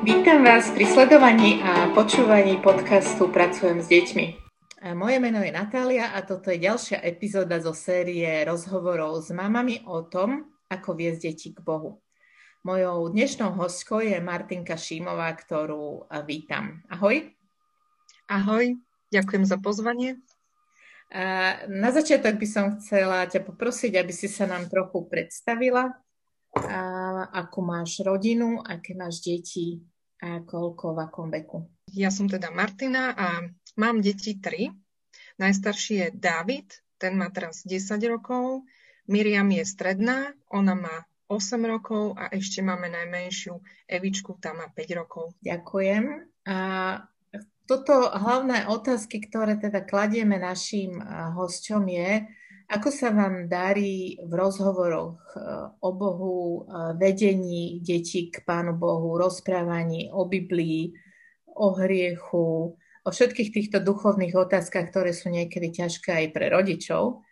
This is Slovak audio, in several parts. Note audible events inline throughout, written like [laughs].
Vítam vás pri sledovaní a počúvaní podcastu Pracujem s deťmi. Moje meno je Natália a toto je ďalšia epizóda zo série rozhovorov s mamami o tom, ako viesť deti k Bohu. Mojou dnešnou hostkou je Martinka Šímová, ktorú vítam. Ahoj. Ahoj, ďakujem za pozvanie. Na začiatok by som chcela ťa poprosiť, aby si sa nám trochu predstavila, ako máš rodinu, aké máš deti a koľko, v akom veku? Ja som teda Martina a mám deti tri. Najstarší je David, ten má teraz 10 rokov. Miriam je stredná, ona má 8 rokov a ešte máme najmenšiu Evičku, tá má 5 rokov. Ďakujem. A toto hlavné otázky, ktoré teda kladieme našim hosťom je, ako sa vám darí v rozhovoroch eh, o Bohu, eh, vedení detí k Pánu Bohu, rozprávaní o Biblii, o hriechu, o všetkých týchto duchovných otázkach, ktoré sú niekedy ťažké aj pre rodičov.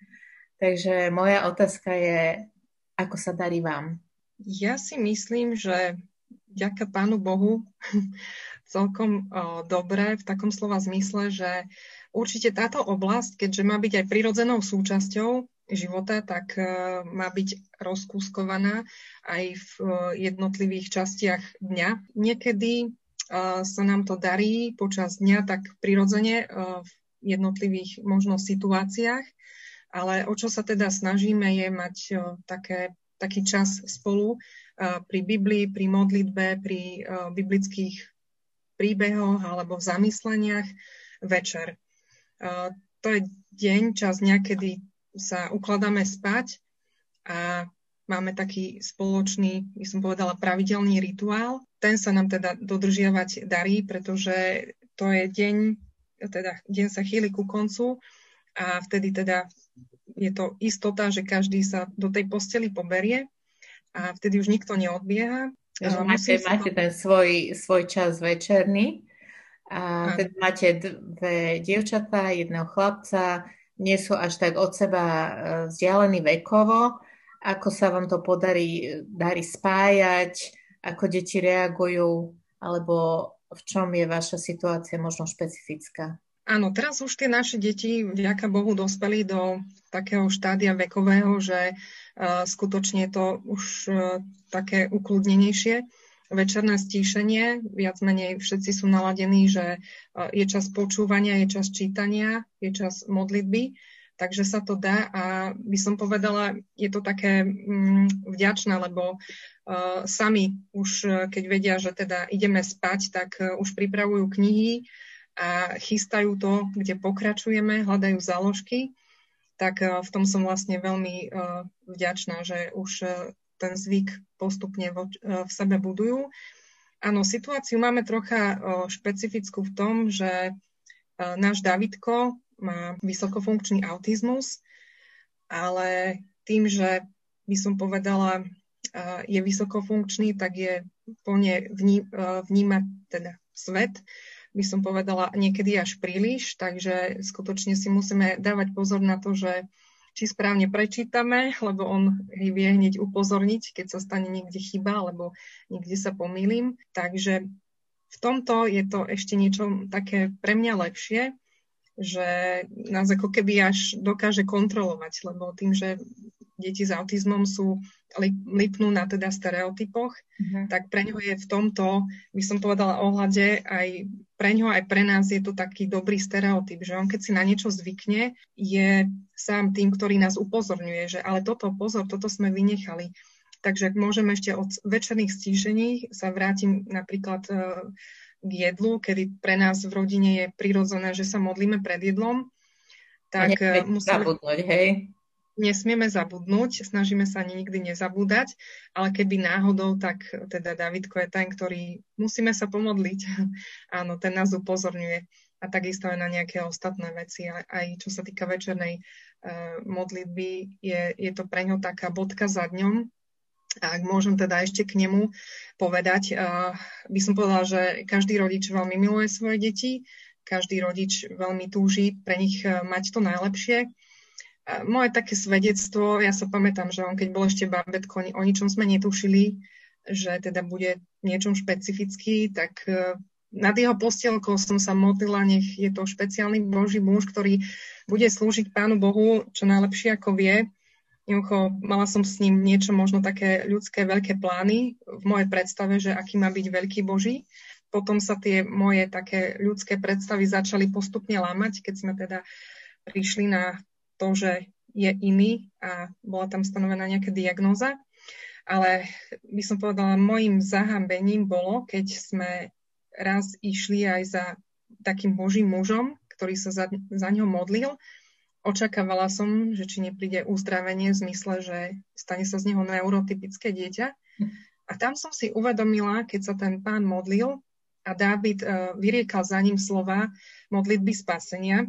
Takže moja otázka je, ako sa darí vám? Ja si myslím, že ďaká Pánu Bohu [laughs] celkom o, eh, dobre v takom slova zmysle, že Určite táto oblasť, keďže má byť aj prirodzenou súčasťou života, tak e, má byť rozkúskovaná aj v e, jednotlivých častiach dňa. Niekedy e, sa nám to darí počas dňa tak prirodzene v jednotlivých možno situáciách, ale o čo sa teda snažíme je mať také, taký čas spolu pri Biblii, pri modlitbe, pri biblických príbehoch alebo v zamysleniach večer. To je deň, čas kedy sa ukladáme spať a máme taký spoločný, by som povedala, pravidelný rituál. Ten sa nám teda dodržiavať darí, pretože to je deň, teda deň sa chýli ku koncu a vtedy teda je to istota, že každý sa do tej posteli poberie a vtedy už nikto neodbieha. Takže máte, máte ten svoj, svoj čas večerný a teda máte dve dievčatá, jedného chlapca, nie sú až tak od seba e, vzdialení vekovo. Ako sa vám to podarí darí spájať, ako deti reagujú, alebo v čom je vaša situácia možno špecifická? Áno, teraz už tie naše deti, vďaka Bohu, dospeli do takého štádia vekového, že uh, skutočne to už uh, také ukludnenejšie večerné stíšenie. Viac menej všetci sú naladení, že e, je čas počúvania, je čas čítania, je čas modlitby. Takže sa to dá a by som povedala, je to také mm, vďačné, lebo uh, sami už, e, keď vedia, že teda ideme spať, tak už pripravujú knihy a chystajú to, kde pokračujeme, hľadajú záložky. Tak v tom som vlastne veľmi vďačná, že už ten zvyk postupne e, v sebe budujú. Áno, situáciu máme trocha e, špecifickú v tom, že e, náš Davidko má vysokofunkčný autizmus, ale tým, že by som povedala, je vysokofunkčný, tak je plne vní, vnímať teda svet, by som povedala niekedy až príliš, takže skutočne si musíme dávať pozor na to, že či správne prečítame, lebo on vie hneď upozorniť, keď sa stane niekde chyba, alebo niekde sa pomýlim. Takže v tomto je to ešte niečo také pre mňa lepšie, že nás ako keby až dokáže kontrolovať, lebo tým, že deti s autizmom sú, lipnú na teda stereotypoch, uh-huh. tak pre ňo je v tomto, by som povedala ohľade, aj pre ňo aj pre nás je to taký dobrý stereotyp, že on keď si na niečo zvykne, je sám tým, ktorý nás upozorňuje, že ale toto, pozor, toto sme vynechali. Takže môžeme ešte od večerných stížení sa vrátim napríklad e, k jedlu, kedy pre nás v rodine je prirodzené, že sa modlíme pred jedlom. Tak e, musíme... Zabudnúť, hej? nesmieme zabudnúť, snažíme sa ani nikdy nezabúdať, ale keby náhodou, tak teda Davidko je ten, ktorý musíme sa pomodliť. [laughs] Áno, ten nás upozorňuje a takisto aj na nejaké ostatné veci. Aj, aj čo sa týka večernej uh, modlitby, je, je to pre ňo taká bodka za dňom. A ak môžem teda ešte k nemu povedať, by som povedala, že každý rodič veľmi miluje svoje deti, každý rodič veľmi túži pre nich uh, mať to najlepšie moje také svedectvo, ja sa pamätám, že on keď bol ešte babetko, o ničom sme netušili, že teda bude niečom špecifický, tak e, nad jeho postielkou som sa modlila, nech je to špeciálny Boží muž, ktorý bude slúžiť Pánu Bohu čo najlepšie ako vie. Jednoducho, mala som s ním niečo možno také ľudské veľké plány v mojej predstave, že aký má byť veľký Boží. Potom sa tie moje také ľudské predstavy začali postupne lámať, keď sme teda prišli na to, že je iný a bola tam stanovená nejaká diagnóza. Ale by som povedala, môjim zahambením bolo, keď sme raz išli aj za takým božím mužom, ktorý sa za, za ňo modlil. Očakávala som, že či nepríde uzdravenie v zmysle, že stane sa z neho neurotypické dieťa. A tam som si uvedomila, keď sa ten pán modlil a Dávid uh, vyriekal za ním slova modlitby spasenia,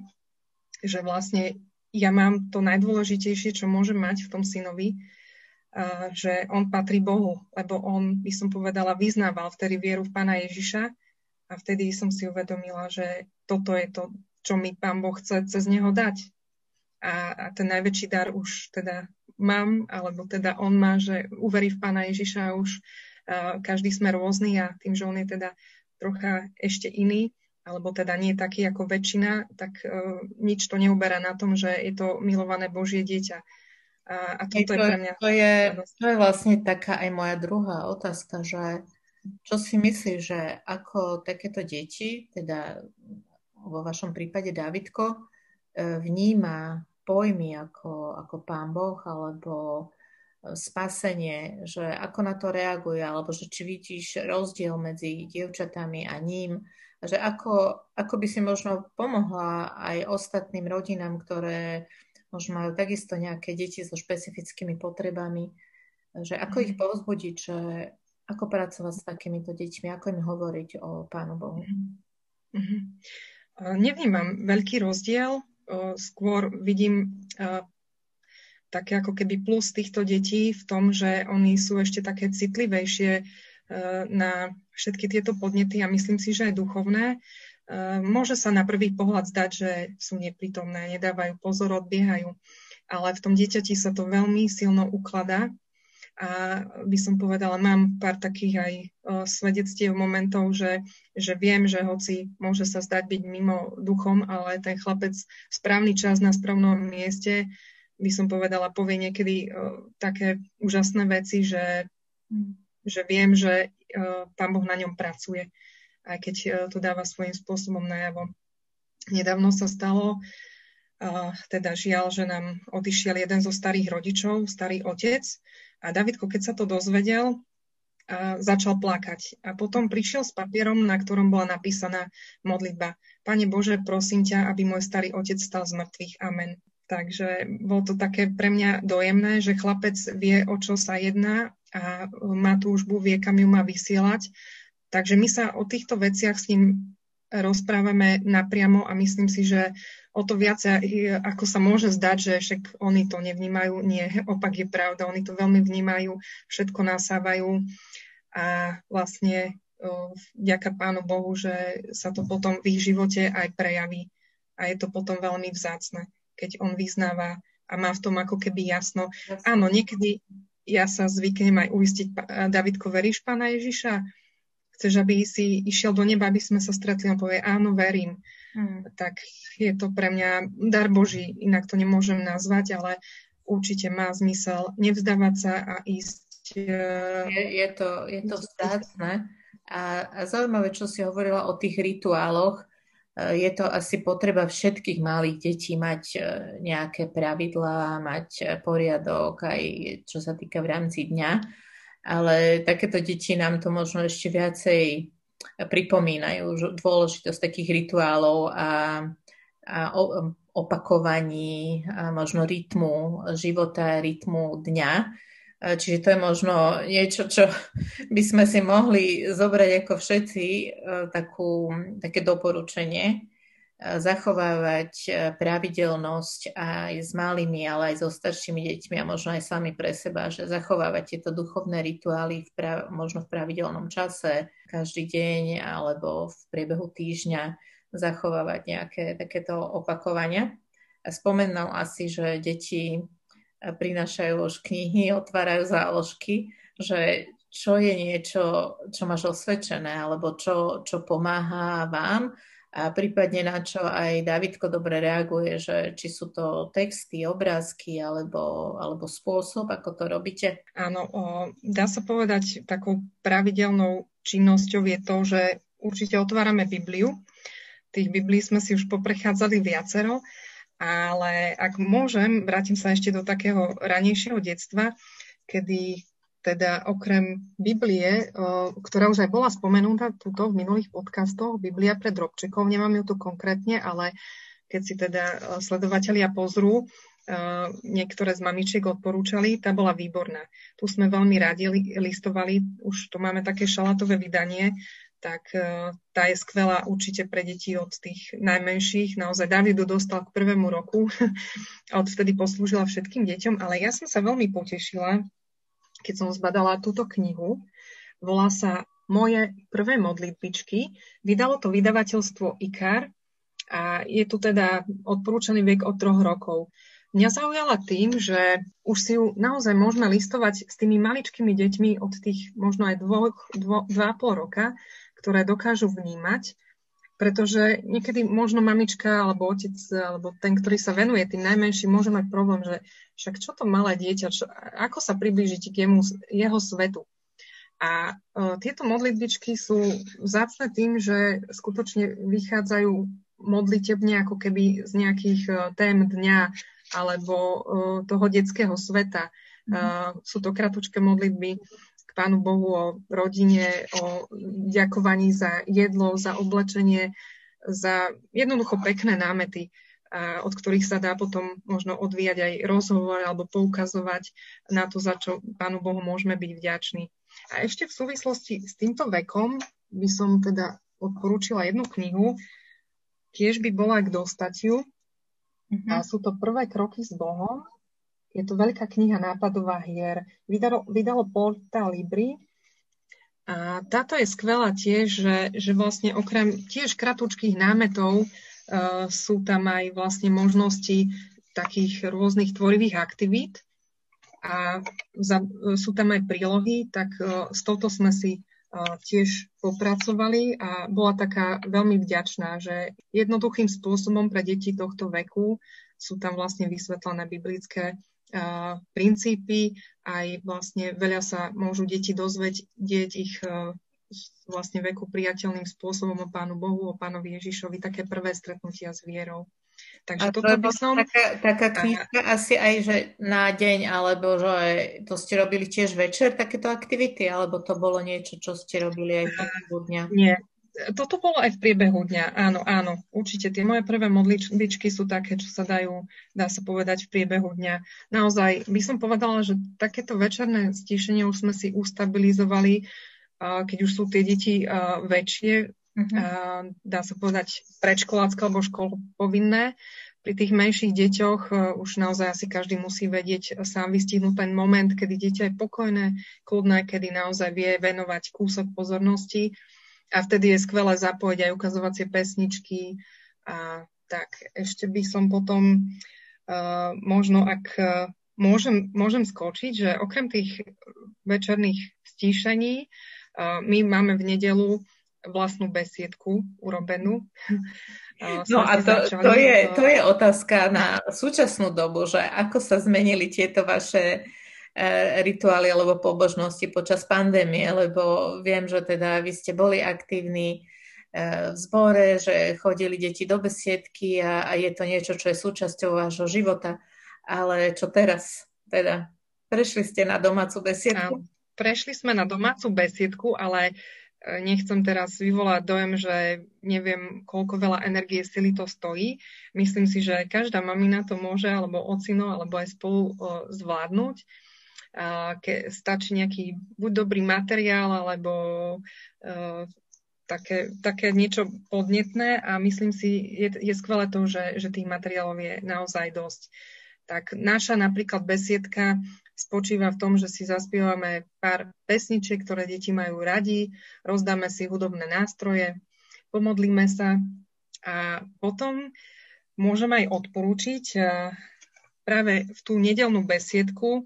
že vlastne ja mám to najdôležitejšie, čo môžem mať v tom synovi, že on patrí Bohu, lebo on, by som povedala, vyznával vtedy vieru v Pána Ježiša a vtedy som si uvedomila, že toto je to, čo mi Pán Boh chce cez neho dať. A, a ten najväčší dar už teda mám, alebo teda on má, že uverí v Pána Ježiša už uh, každý sme rôzny a tým, že on je teda trocha ešte iný, alebo teda nie taký ako väčšina, tak uh, nič to neuberá na tom, že je to milované Božie dieťa. A, a toto to, je pre mňa... To je, to je vlastne taká aj moja druhá otázka, že čo si myslíš, že ako takéto deti, teda vo vašom prípade Davidko, e, vníma pojmy ako, ako pán Boh alebo e, spasenie, že ako na to reaguje, alebo že či vidíš rozdiel medzi dievčatami a ním, že ako, ako by si možno pomohla aj ostatným rodinám, ktoré možno majú takisto nejaké deti so špecifickými potrebami, že ako ich mhm. povzbudiť, že ako pracovať s takýmito deťmi, ako im hovoriť o Pánu Bohu. Mm-hmm. Nevnímam veľký rozdiel, skôr vidím také ako keby plus týchto detí v tom, že oni sú ešte také citlivejšie na všetky tieto podnety a myslím si, že aj duchovné. Ehm, môže sa na prvý pohľad zdať, že sú neprítomné, nedávajú pozor, odbiehajú, ale v tom dieťati sa to veľmi silno ukladá a by som povedala, mám pár takých aj svedectiev momentov, že, že viem, že hoci môže sa zdať byť mimo duchom, ale ten chlapec správny čas na správnom mieste, by som povedala, povie niekedy také úžasné veci, že, že viem, že pán Boh na ňom pracuje aj keď to dáva svojím spôsobom najavo. Nedávno sa stalo, teda žiaľ, že nám odišiel jeden zo starých rodičov, starý otec a Davidko, keď sa to dozvedel, začal plakať. A potom prišiel s papierom, na ktorom bola napísaná modlitba. Pane Bože, prosím ťa, aby môj starý otec stal z mŕtvych. Amen. Takže bolo to také pre mňa dojemné, že chlapec vie, o čo sa jedná a má túžbu, vie, kam ju má vysielať Takže my sa o týchto veciach s ním rozprávame napriamo a myslím si, že o to viac, ako sa môže zdať, že však oni to nevnímajú, nie, opak je pravda, oni to veľmi vnímajú, všetko nasávajú a vlastne vďaka Pánu Bohu, že sa to potom v ich živote aj prejaví a je to potom veľmi vzácne, keď on vyznáva a má v tom ako keby jasno. Áno, niekedy ja sa zvyknem aj uistiť, Davidko, veríš Pána Ježiša? chceš, aby si išiel do neba, aby sme sa stretli, on povie, áno, verím. Hmm. Tak je to pre mňa dar Boží, inak to nemôžem nazvať, ale určite má zmysel nevzdávať sa a ísť. E, je, je to, je to vzácne. A, a zaujímavé, čo si hovorila o tých rituáloch, e, je to asi potreba všetkých malých detí mať e, nejaké pravidlá, mať poriadok, aj čo sa týka v rámci dňa ale takéto deti nám to možno ešte viacej pripomínajú dôležitosť takých rituálov a, a opakovaní, možno rytmu života, rytmu dňa. Čiže to je možno niečo, čo [laughs] by sme si mohli zobrať ako všetci, e, takú, také doporučenie zachovávať e, pravidelnosť aj s malými, ale aj so staršími deťmi a možno aj sami pre seba, že zachovávať tieto duchovné rituály v pra- možno v pravidelnom čase, každý deň alebo v priebehu týždňa zachovávať nejaké takéto opakovania. A spomenul asi, že deti prinášajú už knihy, [laughs] otvárajú záložky, že čo je niečo, čo máš osvedčené, alebo čo, čo pomáha vám a prípadne na čo aj Davidko dobre reaguje, že či sú to texty, obrázky alebo, alebo spôsob, ako to robíte? Áno, o, dá sa povedať, takou pravidelnou činnosťou je to, že určite otvárame Bibliu. Tých Biblií sme si už poprechádzali viacero, ale ak môžem, vrátim sa ešte do takého ranejšieho detstva, kedy teda okrem Biblie, ktorá už aj bola spomenutá tuto v minulých podcastoch, Biblia pre drobčekov, nemám ju tu konkrétne, ale keď si teda sledovatelia pozrú, niektoré z mamičiek odporúčali, tá bola výborná. Tu sme veľmi radi listovali, už tu máme také šalátové vydanie, tak tá je skvelá určite pre deti od tých najmenších. Naozaj Davidu dostal k prvému roku [laughs] odvtedy poslúžila všetkým deťom, ale ja som sa veľmi potešila, keď som zbadala túto knihu. Volá sa Moje prvé modlitbičky. Vydalo to vydavateľstvo IKAR a je tu teda odporúčaný vek od troch rokov. Mňa zaujala tým, že už si ju naozaj môžeme listovať s tými maličkými deťmi od tých možno aj dvoch, dvo, dva pol roka, ktoré dokážu vnímať, pretože niekedy možno mamička alebo otec alebo ten, ktorý sa venuje tým najmenším, môže mať problém, že však čo to malé dieťa, čo, ako sa priblížiť k jemu, jeho svetu. A uh, tieto modlitbičky sú vzácne tým, že skutočne vychádzajú modlitebne ako keby z nejakých uh, tém dňa alebo uh, toho detského sveta. Uh, sú to kratučké modlitby k Pánu Bohu o rodine, o ďakovaní za jedlo, za oblečenie, za jednoducho pekné námety a od ktorých sa dá potom možno odvíjať aj rozhovor alebo poukazovať na to, za čo Pánu Bohu môžeme byť vďační. A ešte v súvislosti s týmto vekom by som teda odporúčila jednu knihu, tiež by bola k dostatiu. Mm-hmm. A sú to prvé kroky s Bohom. Je to veľká kniha nápadová hier. Vydalo, vydalo Porta Libri. A táto je skvelá tiež, že, že vlastne okrem tiež kratučkých námetov Eh, sú tam aj vlastne možnosti takých rôznych tvorivých aktivít a za, sú tam aj prílohy, tak uh, s touto sme si uh, tiež popracovali a bola taká veľmi vďačná, že jednoduchým spôsobom pre deti tohto veku sú tam vlastne vysvetlené biblické uh, princípy, aj vlastne veľa sa môžu deti dozvedieť ich vlastne veku priateľným spôsobom o Pánu Bohu, o Pánovi Ježišovi, také prvé stretnutia s vierou. Takže a toto by som... Taká, taká knižka a... asi aj, že na deň, alebo že to ste robili tiež večer, takéto aktivity, alebo to bolo niečo, čo ste robili aj v dňa? Nie, toto bolo aj v priebehu dňa, áno, áno, určite. Tie moje prvé modličky sú také, čo sa dajú, dá sa povedať, v priebehu dňa. Naozaj by som povedala, že takéto večerné stíšenie už sme si ustabilizovali keď už sú tie deti väčšie, uh-huh. dá sa povedať predškolácké alebo školu povinné. Pri tých menších deťoch už naozaj asi každý musí vedieť sám vystihnúť ten moment, kedy dieťa je pokojné, kľudné, kedy naozaj vie venovať kúsok pozornosti a vtedy je skvelé zapojiť aj ukazovacie pesničky a tak ešte by som potom uh, možno, ak uh, môžem, môžem skočiť, že okrem tých večerných stíšení my máme v nedelu vlastnú besiedku urobenú. No a to, to, je, to je otázka na súčasnú dobu, že ako sa zmenili tieto vaše rituály alebo pobožnosti počas pandémie, lebo viem, že teda vy ste boli aktívni e, v zbore, že chodili deti do besiedky a, a je to niečo, čo je súčasťou vášho života. Ale čo teraz? Teda prešli ste na domácu besiedku? prešli sme na domácu besiedku, ale e, nechcem teraz vyvolať dojem, že neviem, koľko veľa energie sily to stojí. Myslím si, že každá mamina to môže, alebo ocino, alebo aj spolu zvládnuť. Ke, stačí nejaký buď dobrý materiál, alebo uh, také, také niečo podnetné a myslím si, je, je skvelé to, že, že tých materiálov je naozaj dosť. Tak naša napríklad besiedka spočíva v tom, že si zaspievame pár pesničiek, ktoré deti majú radi, rozdáme si hudobné nástroje, pomodlíme sa a potom môžem aj odporúčiť práve v tú nedelnú besiedku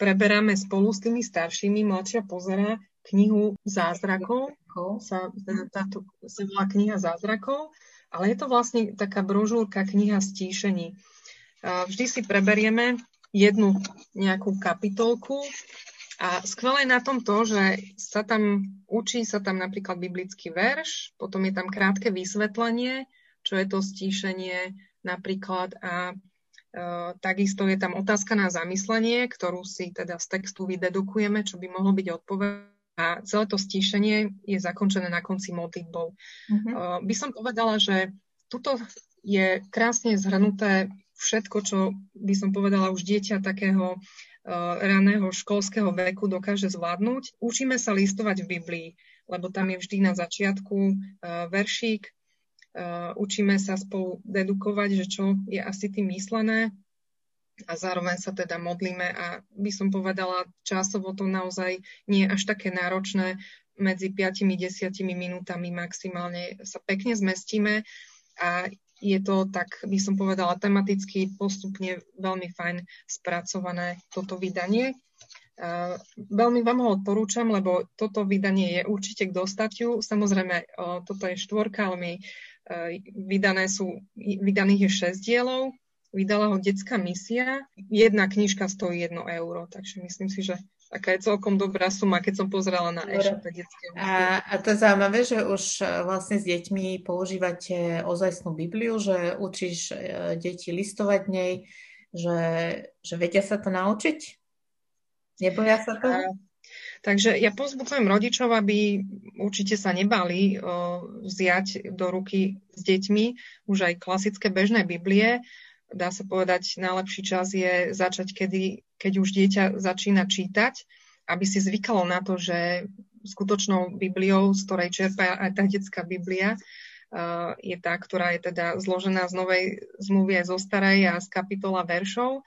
preberáme spolu s tými staršími. Mladšia pozera knihu Zázrakov, sa, táto sa volá kniha Zázrakov, ale je to vlastne taká brožúrka kniha stíšení. Vždy si preberieme jednu nejakú kapitolku a skvelé na tom to, že sa tam učí sa tam napríklad biblický verš, potom je tam krátke vysvetlenie, čo je to stíšenie napríklad a takisto je tam otázka na zamyslenie, ktorú si teda z textu vydedukujeme, čo by mohlo byť odpoveď. A celé to stíšenie je zakončené na konci modlitbou. Uh-huh. Uh, by som povedala, že tuto je krásne zhrnuté všetko, čo by som povedala už dieťa takého raného školského veku dokáže zvládnuť. Učíme sa listovať v Biblii, lebo tam je vždy na začiatku veršík, Uh, učíme sa spolu dedukovať, že čo je asi tým myslené a zároveň sa teda modlíme a by som povedala, časovo to naozaj nie je až také náročné, medzi 5-10 minútami maximálne sa pekne zmestíme a je to, tak by som povedala, tematicky postupne veľmi fajn spracované toto vydanie. Uh, veľmi vám ho odporúčam, lebo toto vydanie je určite k dostatiu. Samozrejme, uh, toto je štvorka, ale my vydané sú, vydaných je 6 dielov, vydala ho detská misia. Jedna knižka stojí 1 euro, takže myslím si, že taká je celkom dobrá suma, keď som pozrela na e-shope detské a, a to je zaujímavé, že už e, vlastne s deťmi používate ozajstnú Bibliu, že učíš e, deti listovať nej, že, že vedia sa to naučiť? Neboja sa to? A, Takže ja pozbudzujem rodičov, aby určite sa nebali o, vziať do ruky s deťmi už aj klasické bežné Biblie. Dá sa povedať, najlepší čas je začať, kedy, keď už dieťa začína čítať, aby si zvykalo na to, že skutočnou Bibliou, z ktorej čerpá aj tá detská Biblia, uh, je tá, ktorá je teda zložená z novej zmluvy aj zo starej a z kapitola veršov.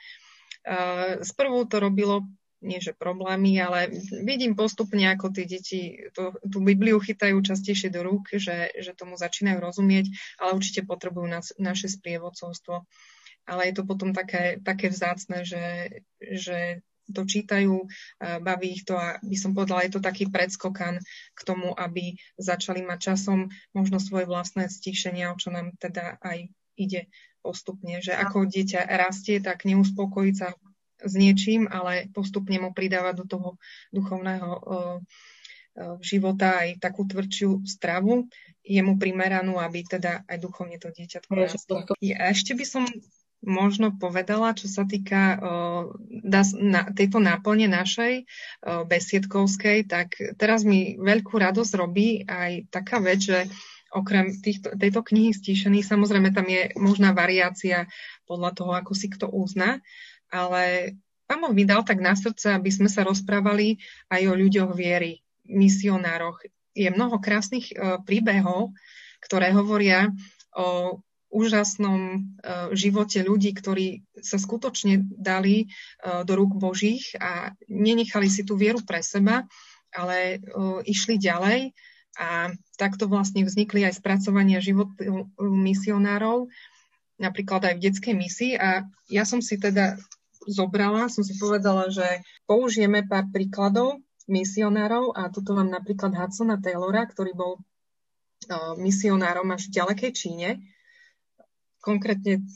Sprvu to robilo nie že problémy, ale vidím postupne, ako tie deti to, tú Bibliu chytajú častejšie do rúk, že, že tomu začínajú rozumieť, ale určite potrebujú nás, naše sprievodcovstvo. Ale je to potom také, také vzácne, že, že to čítajú, baví ich to a by som povedala, je to taký predskokan k tomu, aby začali mať časom možno svoje vlastné stíšenia, o čo nám teda aj ide postupne, že ako dieťa rastie, tak neuspokojiť sa s niečím, ale postupne mu pridávať do toho duchovného života aj takú tvrdšiu stravu, je mu primeranú, aby teda aj duchovne to dieťa rastlo. A ešte by som možno povedala, čo sa týka uh, na, tejto náplne našej uh, besiedkovskej, tak teraz mi veľkú radosť robí aj taká vec, že okrem týchto, tejto knihy stíšený, samozrejme tam je možná variácia podľa toho, ako si kto uzná, ale pán Boh vydal tak na srdce, aby sme sa rozprávali aj o ľuďoch viery, misionároch. Je mnoho krásnych uh, príbehov, ktoré hovoria o úžasnom uh, živote ľudí, ktorí sa skutočne dali uh, do rúk Božích a nenechali si tú vieru pre seba, ale išli ďalej a takto vlastne vznikli aj spracovania životu misionárov, napríklad aj v detskej misii. A ja som si teda zobrala, som si povedala, že použijeme pár príkladov misionárov a tuto mám napríklad Hudsona Taylora, ktorý bol uh, misionárom až v ďalekej Číne. Konkrétne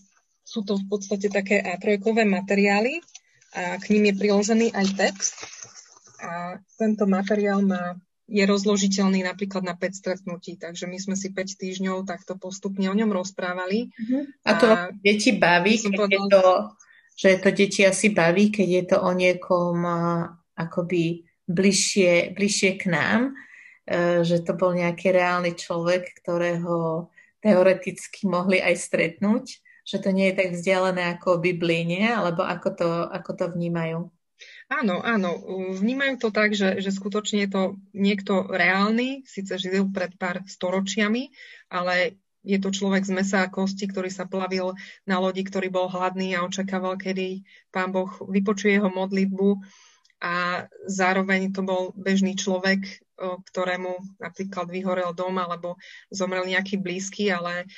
sú to v podstate také A3 materiály a k ním je priložený aj text. A tento materiál má, je rozložiteľný napríklad na 5 stretnutí, takže my sme si 5 týždňov takto postupne o ňom rozprávali. Uh-huh. A to a deti baví, keď povedala, je to že to deti asi baví, keď je to o niekom akoby bližšie, bližšie k nám, e, že to bol nejaký reálny človek, ktorého teoreticky mohli aj stretnúť, že to nie je tak vzdialené ako Biblii, alebo ako to, ako to vnímajú. Áno, áno. Vnímajú to tak, že, že skutočne je to niekto reálny, síce žil pred pár storočiami, ale je to človek z mesa a kosti, ktorý sa plavil na lodi, ktorý bol hladný a očakával, kedy pán Boh vypočuje jeho modlitbu. A zároveň to bol bežný človek, ktorému napríklad vyhorel dom alebo zomrel nejaký blízky, ale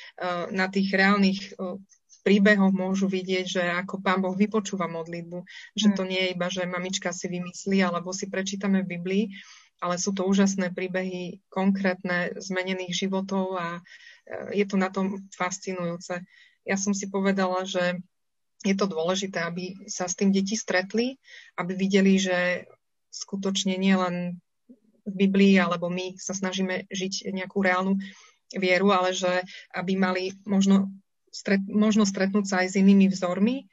na tých reálnych príbehov môžu vidieť, že ako Pán Boh vypočúva modlitbu, že to nie je iba, že mamička si vymyslí alebo si prečítame v Biblii, ale sú to úžasné príbehy, konkrétne zmenených životov a je to na tom fascinujúce. Ja som si povedala, že je to dôležité, aby sa s tým deti stretli, aby videli, že skutočne nie len v Biblii, alebo my sa snažíme žiť nejakú reálnu vieru, ale že aby mali možno, stret, možno stretnúť sa aj s inými vzormi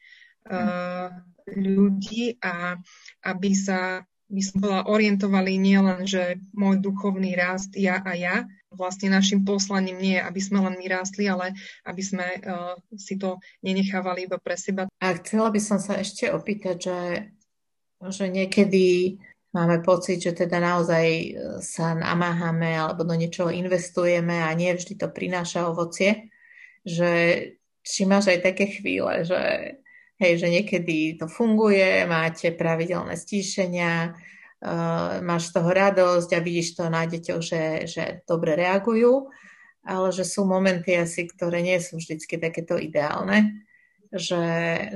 uh, ľudí a aby sa by som bola orientovali nielen, že môj duchovný rast ja a ja, vlastne našim poslaním nie je, aby sme len my rástli, ale aby sme uh, si to nenechávali iba pre seba. A chcela by som sa ešte opýtať, že, že niekedy máme pocit, že teda naozaj e, sa namáhame alebo do niečoho investujeme a nie vždy to prináša ovocie, že či máš aj také chvíle, že Hej, že niekedy to funguje, máte pravidelné stíšenia, uh, máš z toho radosť a vidíš to na deťoch, že, že dobre reagujú, ale že sú momenty asi, ktoré nie sú vždycky takéto ideálne, že,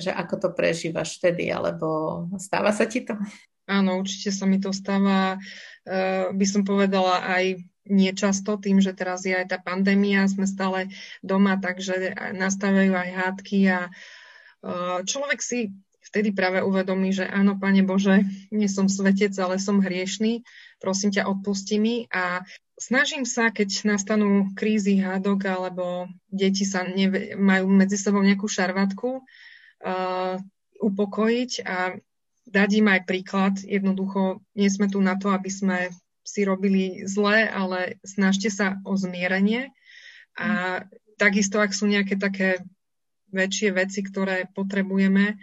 že ako to prežívaš vtedy, alebo stáva sa ti to? Áno, určite sa mi to stáva, uh, by som povedala aj niečasto tým, že teraz je aj tá pandémia, sme stále doma, takže nastávajú aj hádky a človek si vtedy práve uvedomí, že áno, Pane Bože, nie som svetec, ale som hriešný, prosím ťa, odpusti mi a snažím sa, keď nastanú krízy, hádok alebo deti sa neve, majú medzi sebou nejakú šarvatku, uh, upokojiť a dať im aj príklad. Jednoducho, nie sme tu na to, aby sme si robili zle, ale snažte sa o zmierenie. A takisto, ak sú nejaké také väčšie veci, ktoré potrebujeme,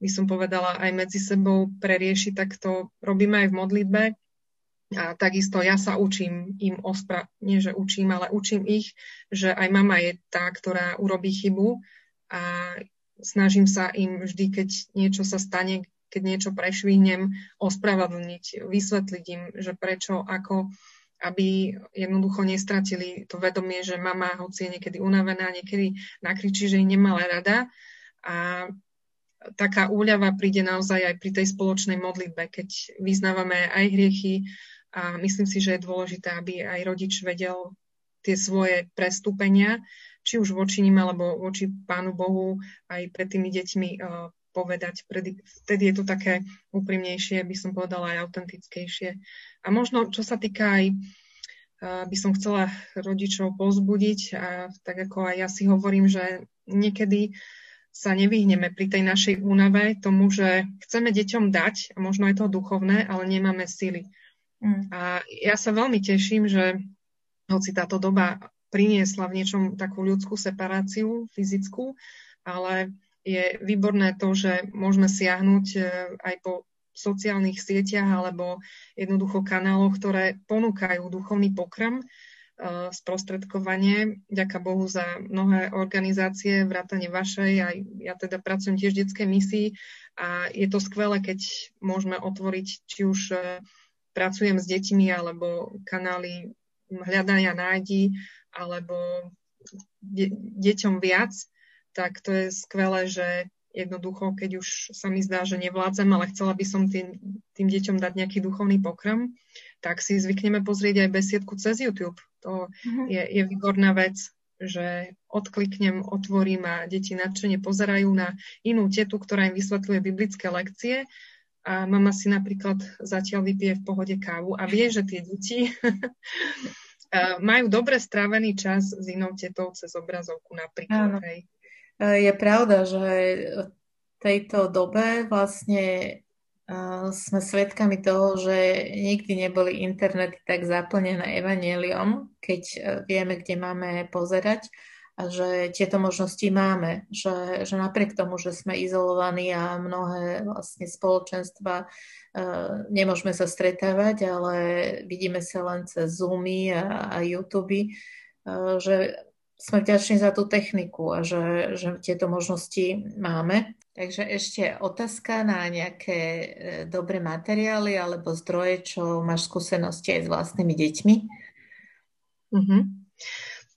by som povedala, aj medzi sebou preriešiť, tak to robíme aj v modlitbe. A takisto ja sa učím im ospra... nie že učím, ale učím ich, že aj mama je tá, ktorá urobí chybu a snažím sa im vždy, keď niečo sa stane, keď niečo prešvihnem, ospravedlniť, vysvetliť im, že prečo, ako aby jednoducho nestratili to vedomie, že mama, hoci je niekedy unavená, niekedy nakričí, že ich nemala rada. A taká úľava príde naozaj aj pri tej spoločnej modlitbe, keď vyznávame aj hriechy a myslím si, že je dôležité, aby aj rodič vedel tie svoje prestúpenia, či už voči ním alebo voči Pánu Bohu aj pred tými deťmi povedať. Vtedy je to také úprimnejšie, by som povedala aj autentickejšie. A možno, čo sa týka aj by som chcela rodičov pozbudiť a tak ako aj ja si hovorím, že niekedy sa nevyhneme pri tej našej únave tomu, že chceme deťom dať, a možno aj to duchovné, ale nemáme sily. Mm. A ja sa veľmi teším, že hoci táto doba priniesla v niečom takú ľudskú separáciu fyzickú, ale je výborné to, že môžeme siahnuť e, aj po sociálnych sieťach alebo jednoducho kanáloch, ktoré ponúkajú duchovný pokrm, e, sprostredkovanie. Ďaká Bohu za mnohé organizácie, vrátane vašej, aj ja teda pracujem tiež v detskej misii a je to skvelé, keď môžeme otvoriť či už e, pracujem s deťmi alebo kanály hľadania nájdi alebo de- deťom viac, tak to je skvelé, že jednoducho, keď už sa mi zdá, že nevládzem, ale chcela by som tým, tým deťom dať nejaký duchovný pokrm, tak si zvykneme pozrieť aj besiedku cez YouTube. To uh-huh. je, je výborná vec, že odkliknem, otvorím a deti nadšene pozerajú na inú tetu, ktorá im vysvetľuje biblické lekcie a mama si napríklad zatiaľ vypije v pohode kávu a vie, že tie deti [laughs] majú dobre strávený čas s inou tetou cez obrazovku napríklad. Hej. Je pravda, že v tejto dobe vlastne sme svedkami toho, že nikdy neboli internety tak zaplnené evaneliom, keď e, vieme, kde máme pozerať a že tieto možnosti máme, že, že napriek tomu, že sme izolovaní a mnohé vlastne spoločenstva nemôžeme sa stretávať, ale vidíme sa len cez Zoomy a, a YouTube, že sme vďační za tú techniku a že, že tieto možnosti máme. Takže ešte otázka na nejaké e, dobré materiály alebo zdroje, čo máš skúsenosti aj s vlastnými deťmi? Uh-huh.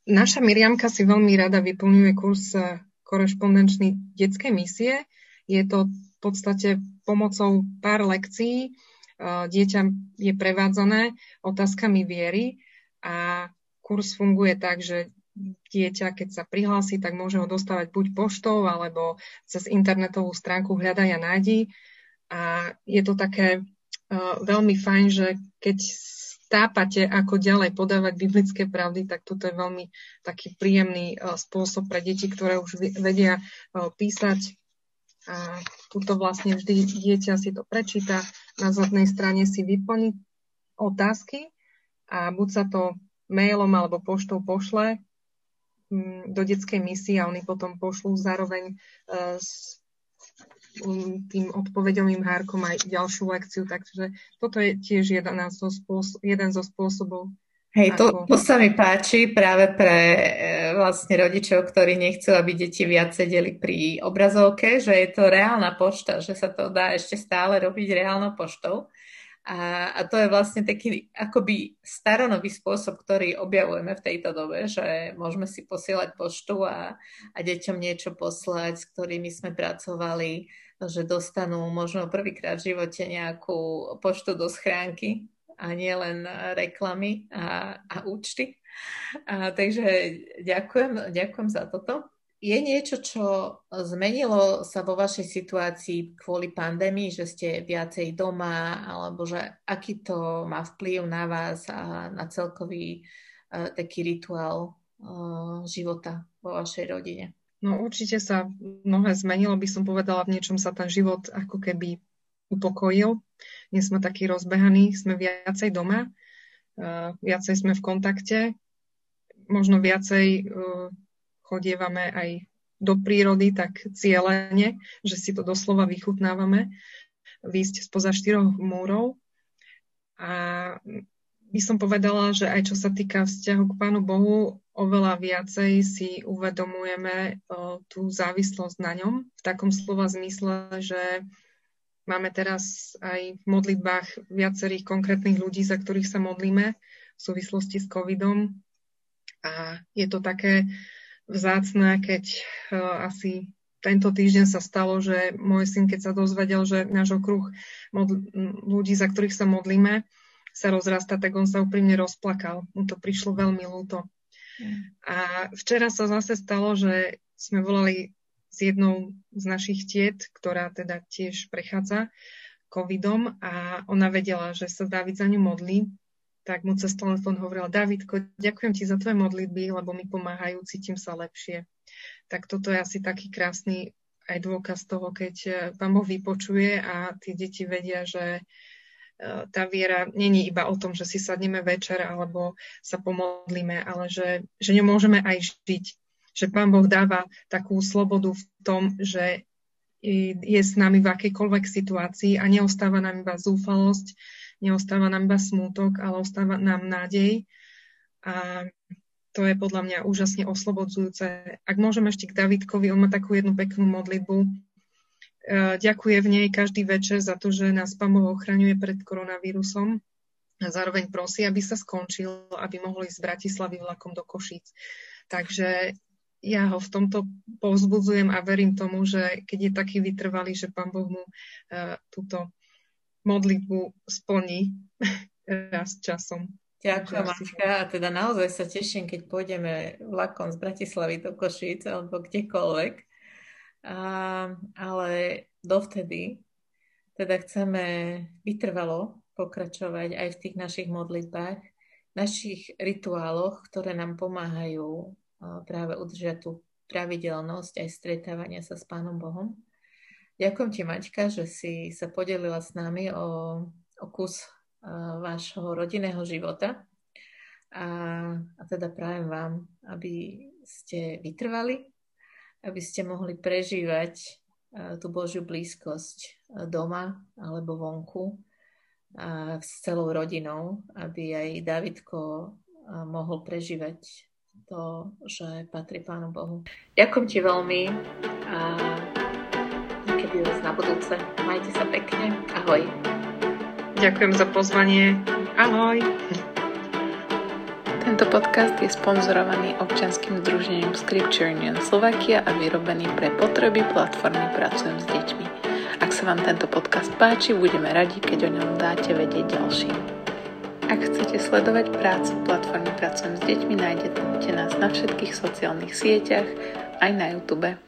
Naša Miriamka si veľmi rada vyplňuje kurz e, korešpondenčný detskej misie. Je to v podstate pomocou pár lekcií. Dieťa je prevádzané otázkami viery a kurz funguje tak, že dieťa, keď sa prihlási, tak môže ho dostávať buď poštou alebo cez internetovú stránku Hľadaj a nájdi. A je to také uh, veľmi fajn, že keď tápate, ako ďalej podávať biblické pravdy, tak toto je veľmi taký príjemný uh, spôsob pre deti, ktoré už vedia uh, písať. A tuto vlastne vždy dieťa si to prečíta, na zadnej strane si vyplní otázky a buď sa to mailom alebo poštou pošle do detskej misie a oni potom pošlú zároveň uh, s tým odpovedovým hárkom aj ďalšiu lekciu, takže toto je tiež jeden zo, spôsob, jeden zo spôsobov. Hej, to, to sa mi páči práve pre e, vlastne rodičov, ktorí nechcú, aby deti viac sedeli pri obrazovke, že je to reálna pošta, že sa to dá ešte stále robiť reálnou poštou. A, a to je vlastne taký akoby staronový spôsob, ktorý objavujeme v tejto dobe, že môžeme si posielať poštu a, a deťom niečo poslať, s ktorými sme pracovali že dostanú možno prvýkrát v živote nejakú poštu do schránky a nie len reklamy a, a účty. A, takže ďakujem, ďakujem za toto. Je niečo, čo zmenilo sa vo vašej situácii kvôli pandémii, že ste viacej doma, alebo že aký to má vplyv na vás a na celkový uh, taký rituál uh, života vo vašej rodine? No určite sa mnohé zmenilo, by som povedala, v niečom sa ten život ako keby upokojil. Nie sme takí rozbehaní, sme viacej doma, uh, viacej sme v kontakte, možno viacej uh, chodievame aj do prírody tak cieľene, že si to doslova vychutnávame, výjsť spoza štyroch múrov. A by som povedala, že aj čo sa týka vzťahu k Pánu Bohu, oveľa viacej si uvedomujeme o, tú závislosť na ňom. V takom slova zmysle, že máme teraz aj v modlitbách viacerých konkrétnych ľudí, za ktorých sa modlíme v súvislosti s covidom. A je to také vzácne, keď uh, asi tento týždeň sa stalo, že môj syn, keď sa dozvedel, že náš okruh modl- ľudí, za ktorých sa modlíme, sa rozrasta, tak on sa úprimne rozplakal. Mu to prišlo veľmi ľúto. A včera sa zase stalo, že sme volali s jednou z našich tiet, ktorá teda tiež prechádza covidom a ona vedela, že sa David za ňu modlí, tak mu cez telefón hovorila, Davidko, ďakujem ti za tvoje modlitby, lebo mi pomáhajú, cítim sa lepšie. Tak toto je asi taký krásny aj dôkaz toho, keď pán Boh vypočuje a tie deti vedia, že E, tá viera není iba o tom, že si sadneme večer alebo sa pomodlíme, ale že, že ňu môžeme aj žiť. Že Pán Boh dáva takú slobodu v tom, že je s nami v akejkoľvek situácii a neostáva nám iba zúfalosť, neostáva nám iba smútok, ale ostáva nám nádej. A to je podľa mňa úžasne oslobodzujúce. Ak môžem ešte k Davidkovi, on má takú jednu peknú modlitbu, E, ďakuje v nej každý večer za to, že nás Pán Boh ochraňuje pred koronavírusom a zároveň prosí, aby sa skončil, aby mohli ísť z Bratislavy vlakom do Košíc. Takže ja ho v tomto povzbudzujem a verím tomu, že keď je taký vytrvalý, že Pán Boh mu uh, túto modlitbu splní [laughs] raz časom. Ďakujem, Maťka. A teda naozaj sa teším, keď pôjdeme vlakom z Bratislavy do Košíc alebo kdekoľvek a, ale dovtedy teda chceme vytrvalo pokračovať aj v tých našich modlitbách, našich rituáloch, ktoré nám pomáhajú práve udržať tú pravidelnosť aj stretávania sa s Pánom Bohom. Ďakujem ti, Maťka, že si sa podelila s nami o, o kus vášho rodinného života. A, a teda prajem vám, aby ste vytrvali aby ste mohli prežívať e, tú Božiu blízkosť e, doma alebo vonku a s celou rodinou, aby aj Davidko e, mohol prežívať to, že patrí Pánu Bohu. Ďakujem ti veľmi a niekedy vás na budúce. Majte sa pekne. Ahoj. Ďakujem za pozvanie. Ahoj. Tento podcast je sponzorovaný občanským združením Scripture Union Slovakia a vyrobený pre potreby platformy Pracujem s deťmi. Ak sa vám tento podcast páči, budeme radi, keď o ňom dáte vedieť ďalším. Ak chcete sledovať prácu platformy Pracujem s deťmi, nájdete nás na všetkých sociálnych sieťach, aj na YouTube.